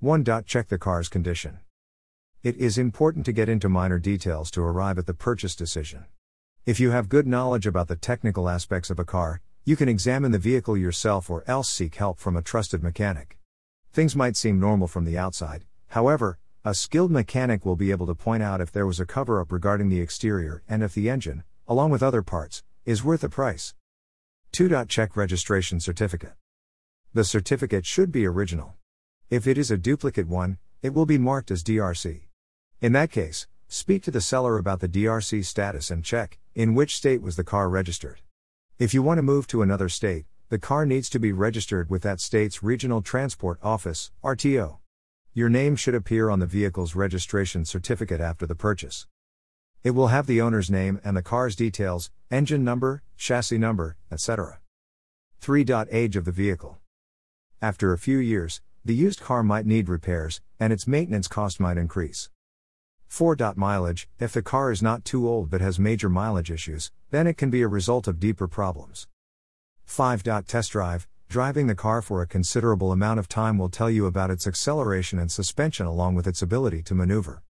1. Check the car's condition. It is important to get into minor details to arrive at the purchase decision. If you have good knowledge about the technical aspects of a car, you can examine the vehicle yourself or else seek help from a trusted mechanic. Things might seem normal from the outside, however, a skilled mechanic will be able to point out if there was a cover up regarding the exterior and if the engine, along with other parts, is worth the price. 2. Check registration certificate. The certificate should be original. If it is a duplicate one, it will be marked as DRC. In that case, speak to the seller about the DRC status and check in which state was the car registered. If you want to move to another state, the car needs to be registered with that state's Regional Transport Office, RTO. Your name should appear on the vehicle's registration certificate after the purchase. It will have the owner's name and the car's details, engine number, chassis number, etc. 3. Age of the vehicle. After a few years, the used car might need repairs, and its maintenance cost might increase. 4. Mileage If the car is not too old but has major mileage issues, then it can be a result of deeper problems. 5. Test drive Driving the car for a considerable amount of time will tell you about its acceleration and suspension along with its ability to maneuver.